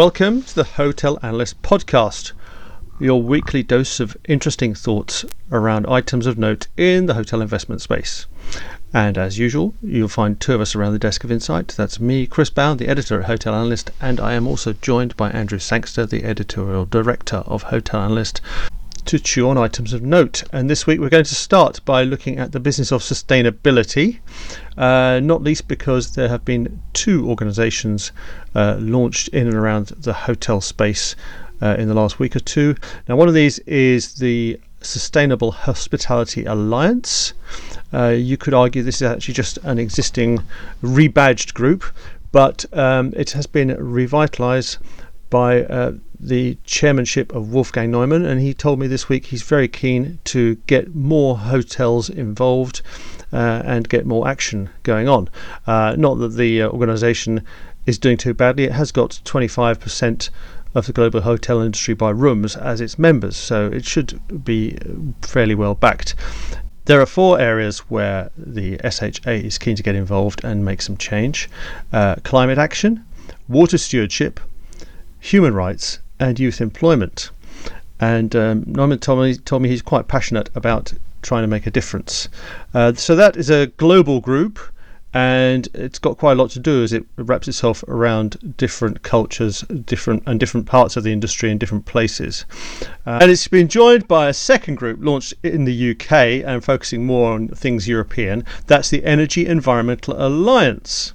Welcome to the Hotel Analyst Podcast, your weekly dose of interesting thoughts around items of note in the hotel investment space. And as usual, you'll find two of us around the desk of insight. That's me, Chris Bown, the editor at Hotel Analyst, and I am also joined by Andrew Sangster, the editorial director of Hotel Analyst, to chew on items of note. And this week we're going to start by looking at the business of sustainability, uh, not least because there have been two organisations uh, launched in and around the hotel space uh, in the last week or two. Now, one of these is the Sustainable Hospitality Alliance. Uh, you could argue this is actually just an existing rebadged group, but um, it has been revitalised by uh, the chairmanship of Wolfgang Neumann, and he told me this week he's very keen to get more hotels involved uh, and get more action going on. Uh, not that the uh, organisation is doing too badly; it has got 25% of the global hotel industry by rooms as its members, so it should be fairly well backed. There are four areas where the SHA is keen to get involved and make some change uh, climate action, water stewardship, human rights, and youth employment. And um, Neumann told me, told me he's quite passionate about trying to make a difference. Uh, so that is a global group, and it's got quite a lot to do as it wraps itself around different cultures, different and different parts of the industry in different places. Uh, and it's been joined by a second group launched in the UK and focusing more on things European. That's the Energy Environmental Alliance.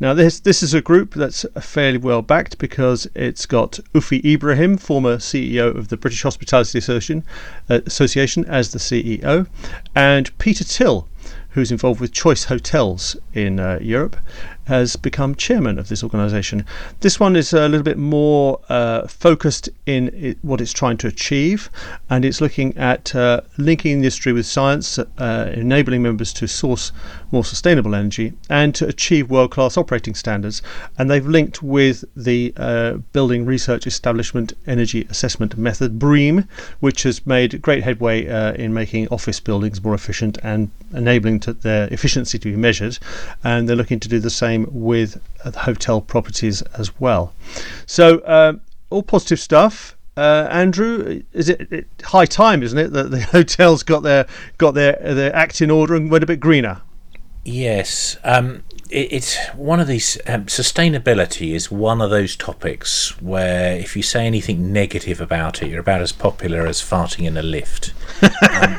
Now, this this is a group that's fairly well backed because it's got Ufi Ibrahim, former CEO of the British Hospitality Association, uh, Association, as the CEO, and Peter Till, who's involved with Choice Hotels in uh, Europe, has become chairman of this organisation. This one is a little bit more uh, focused in it, what it's trying to achieve, and it's looking at uh, linking industry with science, uh, enabling members to source more sustainable energy, and to achieve world class operating standards. And they've linked with the uh, Building Research Establishment Energy Assessment Method, BREEAM, which has made great headway uh, in making office buildings more efficient and enabling their efficiency to be measured. And they're looking to do the same with hotel properties as well. So, uh, all positive stuff. Uh, Andrew, is it, it, high time, isn't it, that the hotels got their got their their act in order and went a bit greener? Yes, um, it's one of these. Um, sustainability is one of those topics where if you say anything negative about it, you're about as popular as farting in a lift. Um,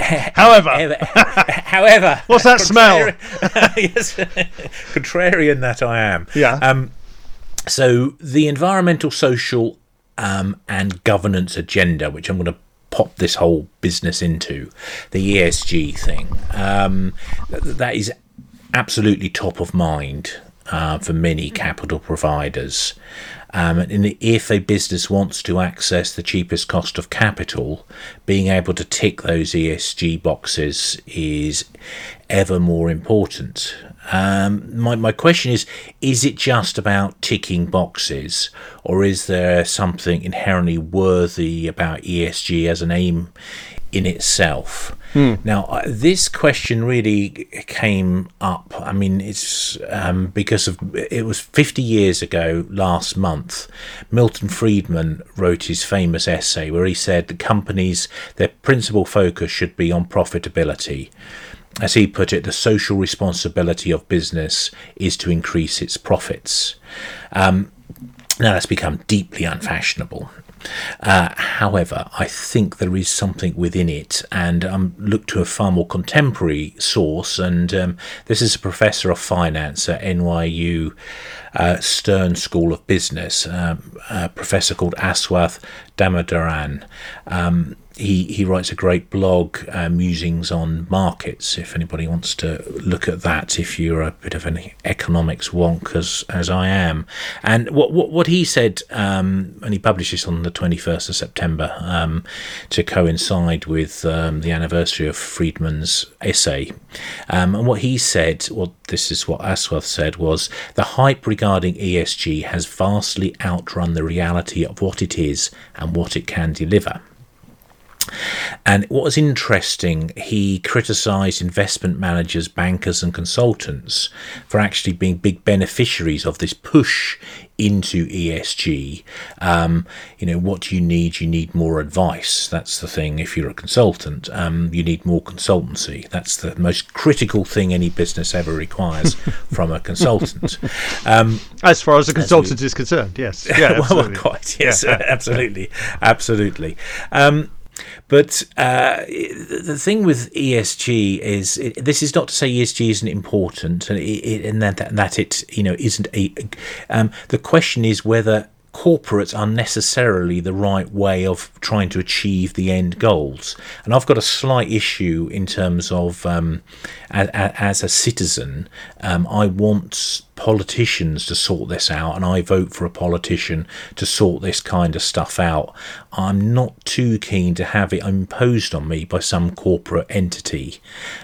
however, however, what's that smell? yes, contrarian that I am. Yeah. Um, so the environmental, social, um, and governance agenda, which I'm going to pop this whole business into the ESG thing. Um, that is absolutely top of mind uh, for many capital providers. Um, and if a business wants to access the cheapest cost of capital, being able to tick those ESG boxes is ever more important. Um, my, my question is is it just about ticking boxes, or is there something inherently worthy about ESG as an aim in itself? Hmm. Now, uh, this question really came up. I mean, it's um, because of it was 50 years ago last month. Milton Friedman wrote his famous essay where he said that companies, their principal focus should be on profitability. As he put it, the social responsibility of business is to increase its profits. Um, now that's become deeply unfashionable. Uh, however, I think there is something within it, and um, look to a far more contemporary source. And um, this is a professor of finance at NYU uh, Stern School of Business, um, a professor called Aswath Damodaran. Um, he, he writes a great blog, uh, Musings on Markets, if anybody wants to look at that, if you're a bit of an economics wonk as, as I am. And what, what, what he said, um, and he published this on the 21st of September um, to coincide with um, the anniversary of Friedman's essay. Um, and what he said, well, this is what Aswath said, was the hype regarding ESG has vastly outrun the reality of what it is and what it can deliver. And what was interesting, he criticised investment managers, bankers, and consultants for actually being big beneficiaries of this push into ESG. Um, you know, what do you need? You need more advice. That's the thing. If you're a consultant, um, you need more consultancy. That's the most critical thing any business ever requires from a consultant. Um, as far as a consultant as we, is concerned, yes. Yeah, well, quite. Yes, yeah. absolutely, absolutely. But uh, the thing with ESG is it, this is not to say ESG isn't important and, it, and that, that it you know isn't a. Um, the question is whether corporates are necessarily the right way of trying to achieve the end goals. And I've got a slight issue in terms of, um, as, as, a citizen, um, I want politicians to sort this out, and I vote for a politician to sort this kind of stuff out. I'm not too keen to have it imposed on me by some corporate entity.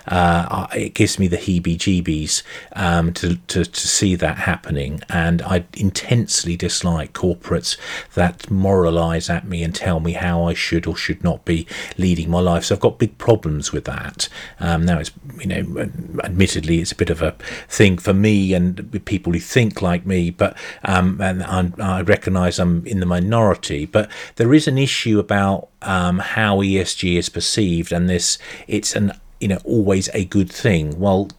Uh, it gives me the heebie jeebies um, to, to, to see that happening, and I intensely dislike corporates that moralise at me and tell me how I should or should not be leading my life. So I've got big problems with that. Um, now, it's, you know, admittedly, it's a bit of a thing for me and people who think like me, but um, and I, I recognise I'm in the minority. But there is an issue about um, how ESG is perceived, and this it's an you know always a good thing. Well,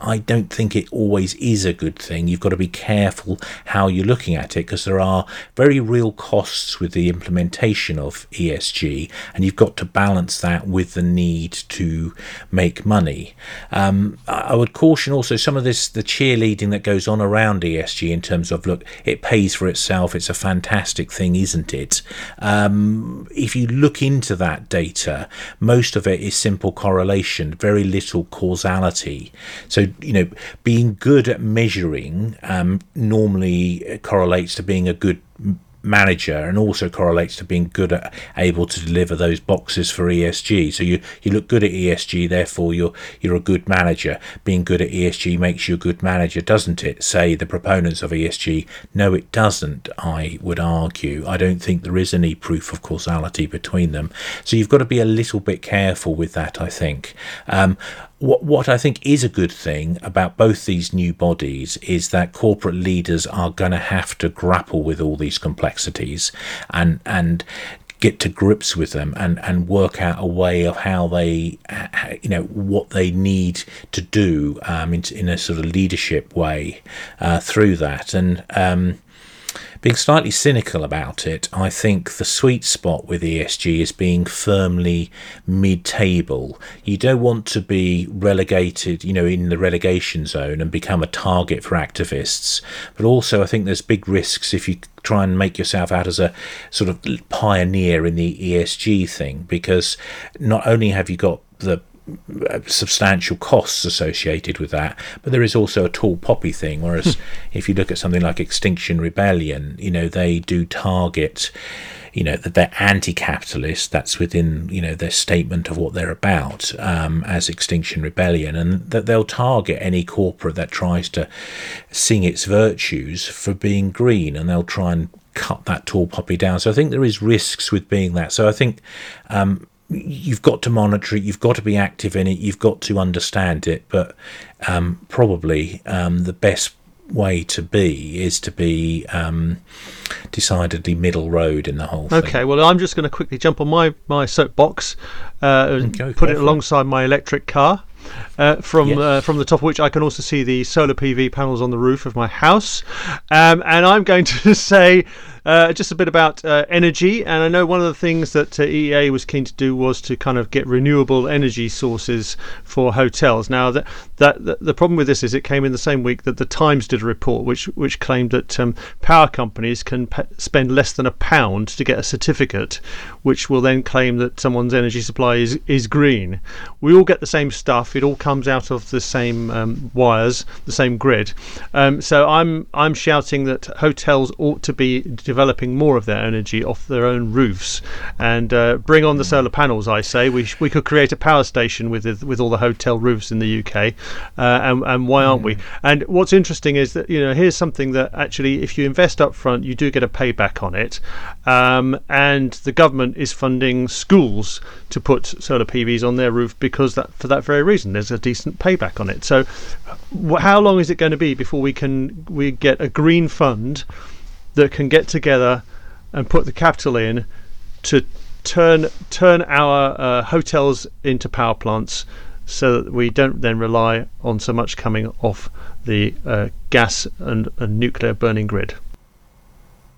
I don't think it always is a good thing. You've got to be careful how you're looking at it because there are very real costs with the implementation of ESG, and you've got to balance that with the need to make money. Um, I would caution also some of this the cheerleading that goes on around ESG in terms of look, it pays for itself. It's a fantastic thing, isn't it? Um, if you look into that data, most of it is simple correlation, very little causality. So, you know, being good at measuring um, normally correlates to being a good manager and also correlates to being good at able to deliver those boxes for ESG. So you you look good at ESG, therefore you're you're a good manager. Being good at ESG makes you a good manager, doesn't it? Say the proponents of ESG. No, it doesn't. I would argue. I don't think there is any proof of causality between them. So you've got to be a little bit careful with that. I think. Um, what what I think is a good thing about both these new bodies is that corporate leaders are going to have to grapple with all these complexities and and get to grips with them and, and work out a way of how they, you know, what they need to do um, in, in a sort of leadership way uh, through that. And um, being slightly cynical about it, I think the sweet spot with ESG is being firmly mid table. You don't want to be relegated, you know, in the relegation zone and become a target for activists. But also, I think there's big risks if you try and make yourself out as a sort of pioneer in the ESG thing, because not only have you got the substantial costs associated with that. But there is also a tall poppy thing. Whereas hmm. if you look at something like Extinction Rebellion, you know, they do target you know that they're anti-capitalist that's within you know their statement of what they're about um, as extinction rebellion and that they'll target any corporate that tries to sing its virtues for being green and they'll try and cut that tall poppy down so i think there is risks with being that so i think um, you've got to monitor it, you've got to be active in it, you've got to understand it. But um, probably um, the best way to be is to be um, decidedly middle road in the whole thing. Okay, well, I'm just going to quickly jump on my, my soapbox uh, and put it alongside my electric car. Uh, from yes. uh, from the top of which I can also see the solar PV panels on the roof of my house, um, and I'm going to say uh, just a bit about uh, energy, and I know one of the things that uh, EEA was keen to do was to kind of get renewable energy sources for hotels. Now, that, that, the problem with this is it came in the same week that the Times did a report which which claimed that um, power companies can pe- spend less than a pound to get a certificate, which will then claim that someone's energy supply is is green. We all get the same stuff; it all comes out of the same um, wires, the same grid. Um, so I'm I'm shouting that hotels ought to be developing more of their energy off their own roofs and uh, bring on the solar panels. I say we sh- we could create a power station with the, with all the hotel roofs in the UK, uh, and and why aren't we? And what's interesting is that you know here's something that actually if you invest up front, you do get a payback on it, um, and the government is funding schools to put solar PVs on their roof because that for that very reason there's a decent payback on it. So, wh- how long is it going to be before we can we get a green fund that can get together and put the capital in to turn turn our uh, hotels into power plants so that we don't then rely on so much coming off the uh, gas and, and nuclear burning grid.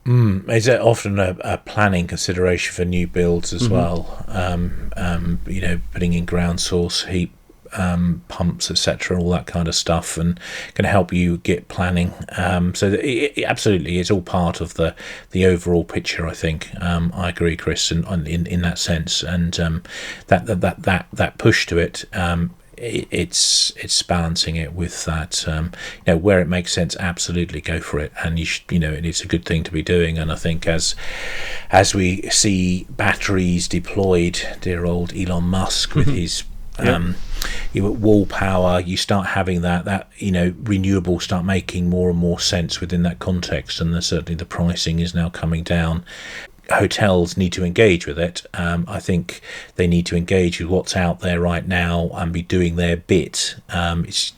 Mm, is it often a, a, planning consideration for new builds as mm-hmm. well? Um, um, you know, putting in ground source heat um, pumps, etc., all that kind of stuff, and can help you get planning. Um, so it, it absolutely it's all part of the the overall picture. I think um, I agree, Chris, in in, in that sense, and um, that, that that that that push to it um, it's it's balancing it with that um, you know where it makes sense absolutely go for it and you should, you know it's a good thing to be doing and I think as as we see batteries deployed dear old Elon Musk with mm-hmm. His um, you at wall power you start having that that you know renewables start making more and more sense within that context and the, certainly the pricing is now coming down hotels need to engage with it. Um, I think they need to engage with what's out there right now and be doing their bit. Um, it's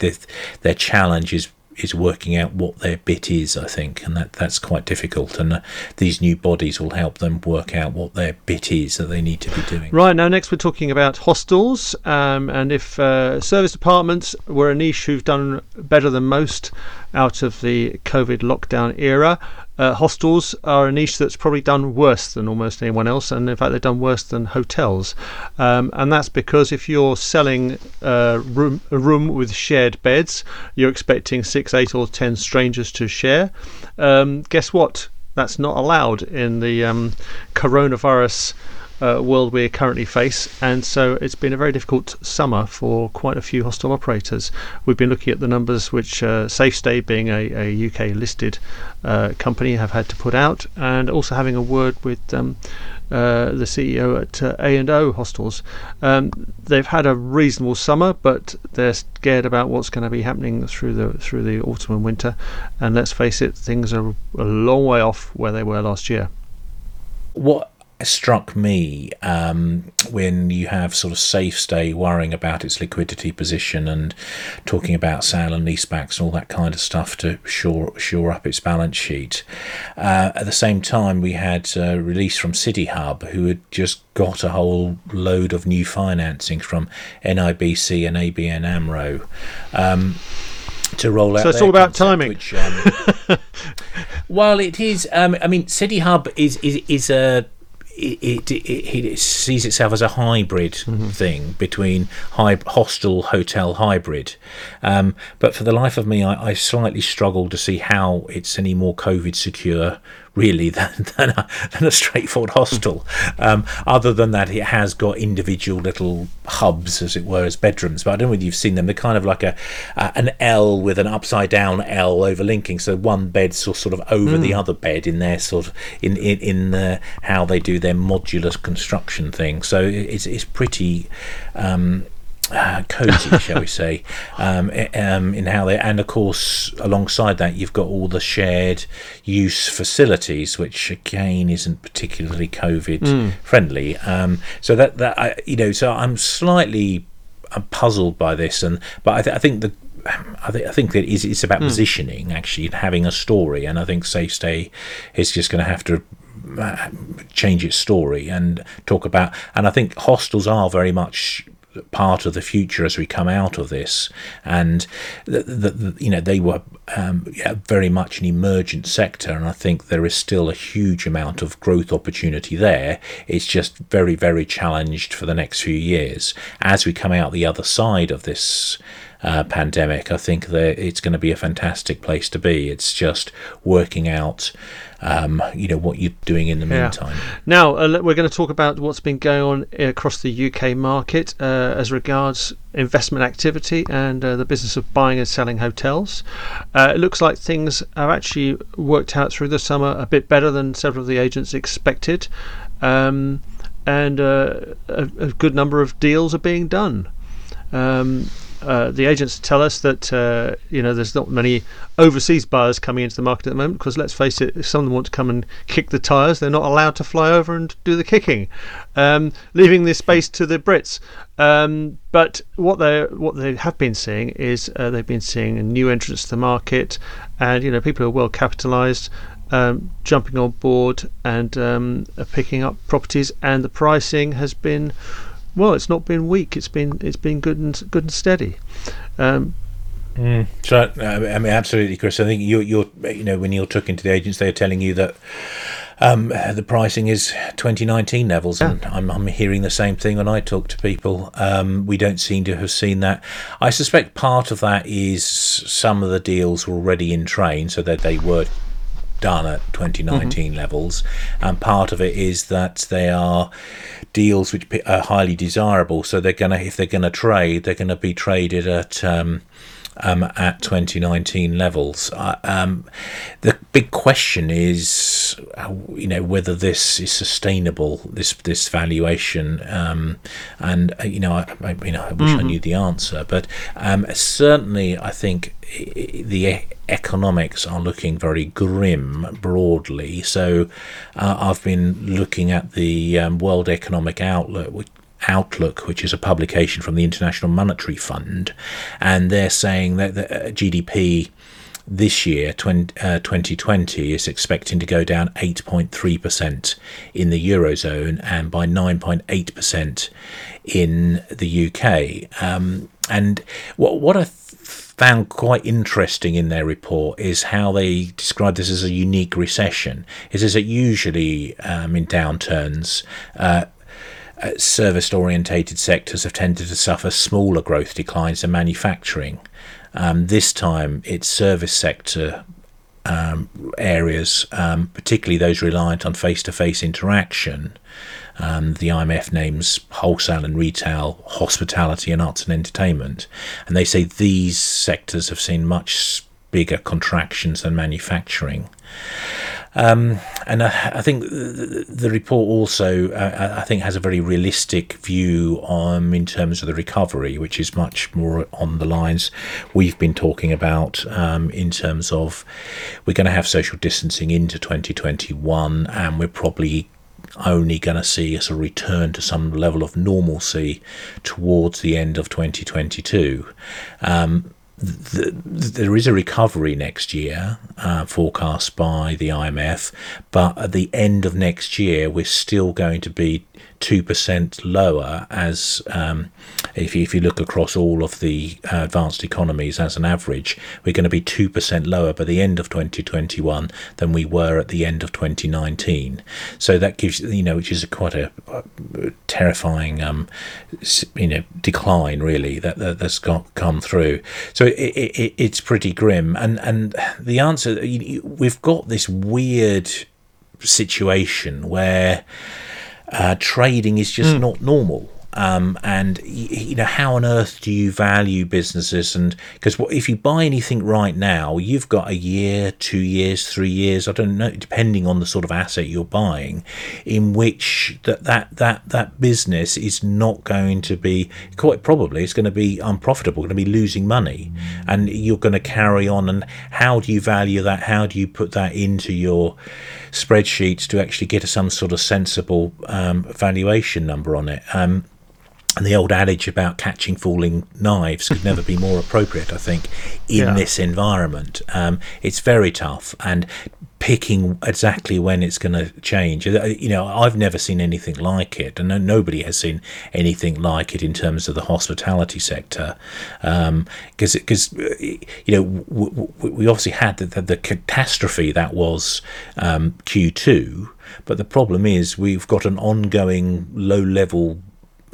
their challenge is is working out what their bit is. I think, and that that's quite difficult. And uh, these new bodies will help them work out what their bit is that they need to be doing. Right now, next we're talking about hostels, um, and if uh, service departments were a niche who've done better than most out of the COVID lockdown era. Uh, hostels are a niche that's probably done worse than almost anyone else, and in fact, they've done worse than hotels. Um, and that's because if you're selling uh, room, a room with shared beds, you're expecting six, eight, or ten strangers to share. Um, guess what? That's not allowed in the um, coronavirus uh, world we currently face, and so it's been a very difficult summer for quite a few hostel operators. We've been looking at the numbers which uh, SafeStay, being a, a UK listed uh, company, have had to put out, and also having a word with um, uh, the CEO at uh, A and O Hostels. Um, they've had a reasonable summer, but they're scared about what's going to be happening through the through the autumn and winter. And let's face it, things are a long way off where they were last year. What struck me um, when you have sort of SafeStay worrying about its liquidity position and talking about sale and leasebacks and all that kind of stuff to shore shore up its balance sheet. Uh, at the same time, we had a release from CityHub, who had just got a whole load of new financing from NIBC and ABN AMRO. Um, to roll out. So it's all about timing. Which, um, well, it is. Um, I mean, CityHub is is is a it, it, it, it, sees itself as a hybrid mm-hmm. thing between high, hostel hotel hybrid. Um, but for the life of me, I, I, slightly struggle to see how it's any more COVID secure really than than a, than a straightforward hostel. Um, other than that, it has got individual little hubs, as it were, as bedrooms. But I don't know whether you've seen them. They're kind of like a uh, an L with an upside down L overlinking. So one bed's sort of over mm. the other bed in their sort of in in, in uh, how they do their modular construction thing. So it's it's pretty. Um, uh, cozy, shall we say, um, um, in how they, and of course, alongside that, you've got all the shared use facilities, which again isn't particularly COVID mm. friendly. Um, so that that I, you know, so I'm slightly I'm puzzled by this, and but I, th- I think the I, th- I, think that it's, it's about mm. positioning actually and having a story and I think SafeStay is just going to have to uh, change its story and talk about and I think hostels are very much part of the future as we come out of this. And the, the, the, you know they were um, yeah, very much an emergent sector, and I think there is still a huge amount of growth opportunity there. It's just very very challenged for the next few years as we come out the other side of this uh, pandemic, I think that it's going to be a fantastic place to be. It's just working out um, you know what you're doing in the meantime. Yeah. Now uh, we're going to talk about what's been going on across the UK market uh, as regards investment activity and uh, the business of buying and selling hotels. Uh, it looks like things have actually worked out through the summer a bit better than several of the agents expected, um, and uh, a, a, good number of deals are being done. Um, uh, the agents tell us that uh, you know there's not many overseas buyers coming into the market at the moment because let's face it, if someone wants to come and kick the tyres, they're not allowed to fly over and do the kicking, um, leaving this space to the Brits. Um, but what they what they have been seeing is uh, they've been seeing a new entrants to the market, and you know people are well capitalised. Um, jumping on board and um, picking up properties, and the pricing has been well, it's not been weak. It's been it's been good and good and steady. Um, mm. So I mean, absolutely, Chris. I think you you're you know when you're talking to the agents, they're telling you that. Um, the pricing is 2019 levels, yeah. and I'm, I'm, hearing the same thing when I talk to people. Um, we don't seem to have seen that. I suspect part of that is some of the deals were already in train, so that they were done at 2019 mm-hmm. levels, and part of it is that they are deals which are highly desirable. So they're gonna, if they're gonna trade, they're gonna be traded at um, um, at 2019 levels. Uh, um, the big question is, uh, you know, whether this is sustainable. This this valuation, um, and uh, you know, I, I, you know, I wish mm-hmm. I knew the answer, but um, certainly, I think the economics are looking very grim broadly. So, uh, I've been looking at the um, World Economic Outlook, which Outlook, which is a publication from the International Monetary Fund, and they're saying that the uh, GDP this year, 20, uh, 2020, is expecting to go down 8.3% in the Eurozone and by 9.8% in the UK. Um, and what, what I found quite interesting in their report is how they describe this as a unique recession. It says that usually um, in downturns, uh, uh, service orientated sectors have tended to suffer smaller growth declines than manufacturing. Um, this time, it's service sector um, areas, um, particularly those reliant on face to face interaction. Um, the IMF names wholesale and retail, hospitality, and arts and entertainment. And they say these sectors have seen much bigger contractions than manufacturing. Um, and I, I think the, report also, uh, I think, has a very realistic view on in terms of the recovery, which is much more on the lines we've been talking about um, in terms of we're going to have social distancing into 2021, and we're probably only going to see us a return to some level of normalcy towards the end of 2022. Um, the, there is a recovery next year uh, forecast by the IMF, but at the end of next year, we're still going to be 2% lower as um, if, you, if you look across all of the uh, advanced economies as an average, we're going to be 2% lower by the end of 2021 than we were at the end of 2019. So that gives, you know, which is a quite a, a terrifying, um, you know, decline really that, that has got come through. So it, it, it's pretty grim. And, and the answer, we've got this weird situation where uh, trading is just mm. not normal. Um, and you know how on earth do you value businesses and because if you buy anything right now you've got a year two years three years i don't know depending on the sort of asset you're buying in which that that that that business is not going to be quite probably it's going to be unprofitable going to be losing money and you're going to carry on and how do you value that how do you put that into your spreadsheets to actually get some sort of sensible um, valuation number on it. Um, and the old adage about catching falling knives could never be more appropriate, I think, in yeah. this environment. Um, it's very tough, and picking exactly when it's going to change. Uh, you know, I've never seen anything like it, and nobody has seen anything like it in terms of the hospitality sector. Because, um, because uh, you know, we obviously had the, the, the catastrophe that was um, Q2, but the problem is we've got an ongoing low level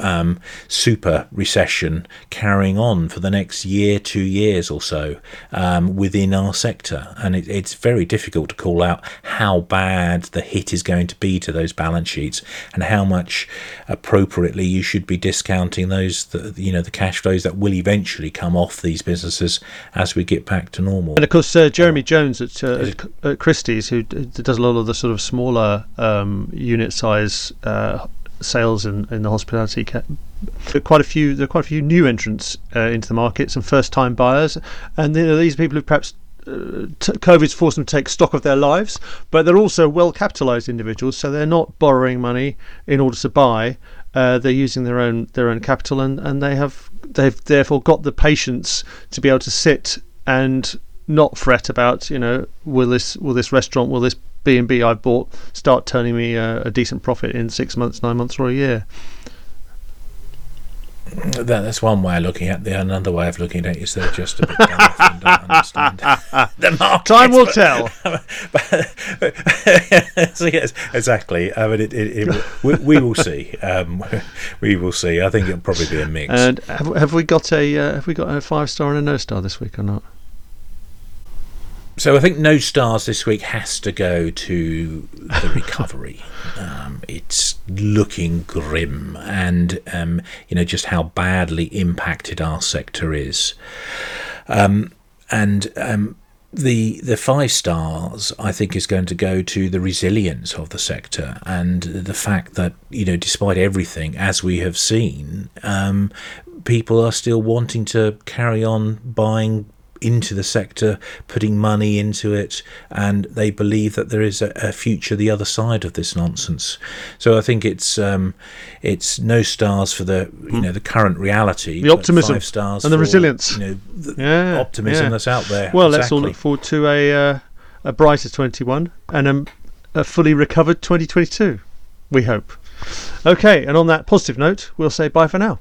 um, super recession carrying on for the next year, two years or so um, within our sector. And it, it's very difficult to call out how bad the hit is going to be to those balance sheets and how much appropriately you should be discounting those, the, you know, the cash flows that will eventually come off these businesses as we get back to normal. And of course, uh, Jeremy Jones at, uh, at Christie's, who does a lot of the sort of smaller um, unit size uh, sales in, in the hospitality. Quite a few. There are quite a few new entrants uh, into the market, some first-time buyers, and you know, these people who perhaps uh, t- COVID's forced them to take stock of their lives, but they're also well capitalized individuals, so they're not borrowing money in order to buy. Uh, they're using their own their own capital, and, and they have they've therefore got the patience to be able to sit and not fret about you know will this will this restaurant will this B and B I've bought start turning me a, a, decent profit in six months, nine months, or a year. That, that's one way of looking at it. Another way of looking at it is they're just a bit and don't understand the market. Time will tell. so yes, exactly. I mean, it, it, it, we, we, will see. Um, we will see. I think it'll probably be a mix. And have, have we got a uh, have we got a five star and a no star this week or not? So I think no stars this week has to go to the recovery. um, it's looking grim, and um, you know just how badly impacted our sector is. Um, and um, the the five stars I think is going to go to the resilience of the sector and the fact that you know despite everything as we have seen um, people are still wanting to carry on buying into the sector, putting money into it, and they believe that there is a, a future the other side of this nonsense. So I think it's um, it's no stars for the you hmm. know the current reality, the optimism, five stars and the for, resilience, you know, the yeah, optimism yeah. that's out there. Well, exactly. let's all look forward to a uh, a brighter 21 and a, a fully recovered 2022. We hope. Okay, and on that positive note, we'll say bye for now.